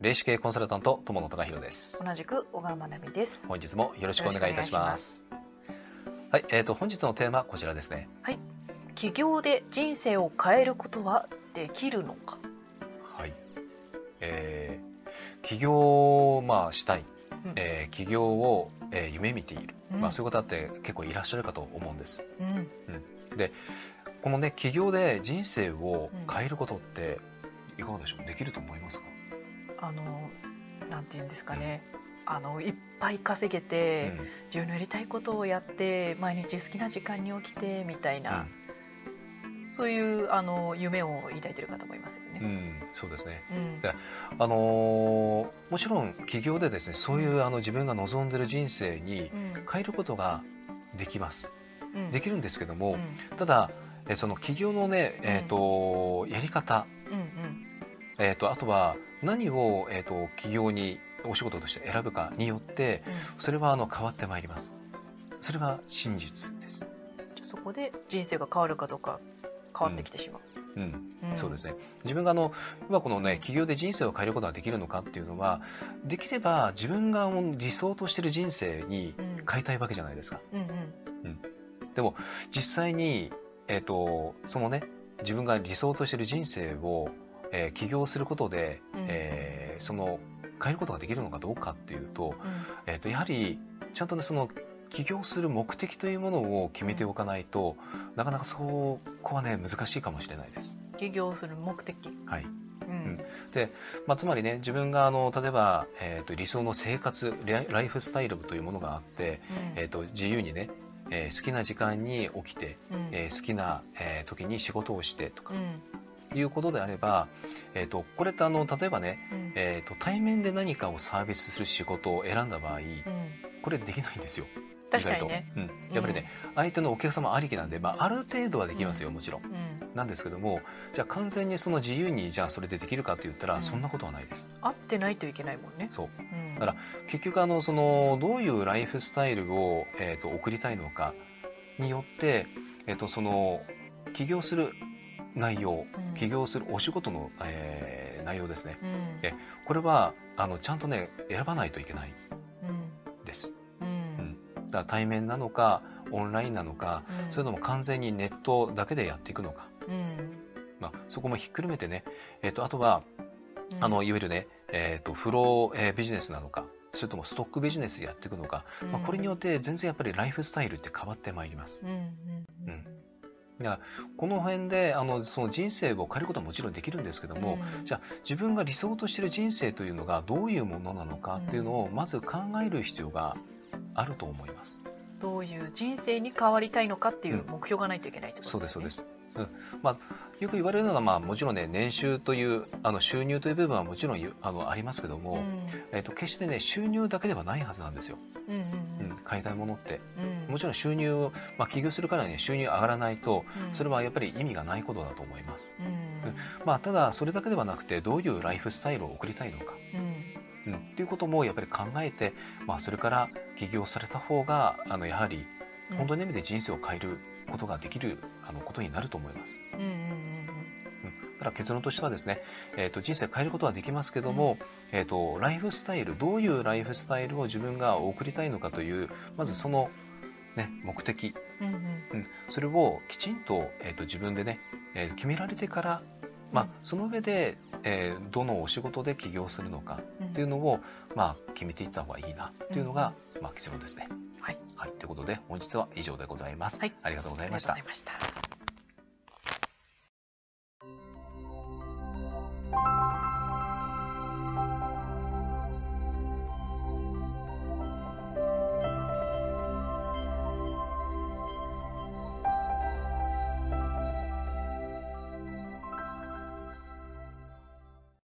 霊視系コンサルタント友野隆弘です。同じく小川真奈美です。本日もよろしくお願いいたします。はい、えーと本日のテーマはこちらですね。起業で人生を変えることはできるのか？はい。えー、起業をまあしたい、うん。えー起業を、えー夢見ている、うん。まあそういう方って結構いらっしゃるかと思うんです。うん。このね起業で人生を変えることっていかがでしょう？できると思いますか、あのなんていうんですかね。あのいっぱい稼げて、うん。自分のやりたいことをやって毎日好きな時間に起きてみたいな、そういうあの夢を抱いてる方もいますようん、うね。ん。そうですね。うん。であのーもちろん起業でですねそういうあの自分が望んでる人生にうん。変えることができます。うん。できるんですけども、うん。ただえその起業のね、えーとやり方、うんえー、とあとは何を、えー、と起業にお仕事として選ぶかによってうん。それはあの変わってまいります。それは真実です、じゃあそこで人生が変わるかどうか変わってきてしまう。うん。うん。そうですね。自分があの今このね起業で人生を変えることができるのかっていうのはできれば自分が理想としてる人生にうん。変えたいわけじゃないですか。うんうん。実際に、えー、とそのね自分が理想としてる人生を、えー起業することで、うん。えーその変えることができるのかどうかっていうと,、えー、とやはりちゃんとねその起業する目的というものを決めておかないと、なかなかそこはね難しいかもしれないです。起業する目的。はい。うん。まあ、つまりね自分があの例えば、えー、と理想の生活ライフスタイルというものがあって、うん。えー、と自由にね、えー好きな時間に起きて、うん。えー好きな、えー時に仕事をしてとかうんいうことであれば、えー、とこれってあの例えばね、うん。えー、と対面で何かをサービスする仕事を選んだ場合うん。これできないんですよ。確かにね。うん、やっぱりね、相手のお客様ありきなんで、まあ、ある程度はできますよもちろん。うん。なんですけどもじゃあ完全にその自由にじゃあそれでできるかって言ったら、うん。そんなことはないです。合ってないといけないもんね。そう。うん。だから結局あのそのどういうライフスタイルを、えー、と送りたいのかによって、えー、とその起業する内容うん。起業するお仕事の、えー内容ですね。うん。えこれはあのちゃんとね選ばないといけないうん。です。うん。だから対面なのかオンラインなのか、うん。それとも完全にネットだけでやっていくのか、うん。まあ、そこもひっくるめてね、えー、とあとはうん。あのいわゆるね、えー、とフロー、えービジネスなのかそれともストックビジネスやっていくのか、まあ、これによって全然やっぱりライフスタイルって変わってまいります。うん。うんうんだからこの辺であのその人生を変えることはもちろんできるんですけども、うんじゃあ自分が理想としている人生というのがどういうものなのかっていうのをまず考える必要があると思います。どういう人生に変わりたいのかっていう目標がないといけないってことそうですそうでね。す。うん。まあ、よく言われるのが、まあ、もちろんね年収というあの収入という部分はもちろんゆあのありますけども、えっと決してね収入だけではないはずなんですよ、うんうんううん。ん、買いたいものって。うん。もちろん収入を、まあ、起業するからには収入上がらないとうん。それはやっぱり意味がないことだと思います、うん。まあ、ただそれだけではなくてどういうライフスタイルを送りたいのか、うん。うん、っていうこともやっぱり考えて、まあ、それから起業された方があのやはりうん。本当の意味で人生を変えることができるあのことになると思います。うんうんうんただ結論としてはですね、えー、と人生変えることはできますけども、えー、とライフスタイルどういうライフスタイルを自分が送りたいのかというまずその、ね、目的、うんうん。うん、それをきちんと,、えー、と自分でね、えー決められてから、まあうん、その上で、えーどのお仕事で起業するのかうんっていうのを、まあ、決めていった方がいいなというのが、まあ、結論ですね。はいはい、ということで本日は以上でございます。はいありがとうござありがとうごいましたざいました。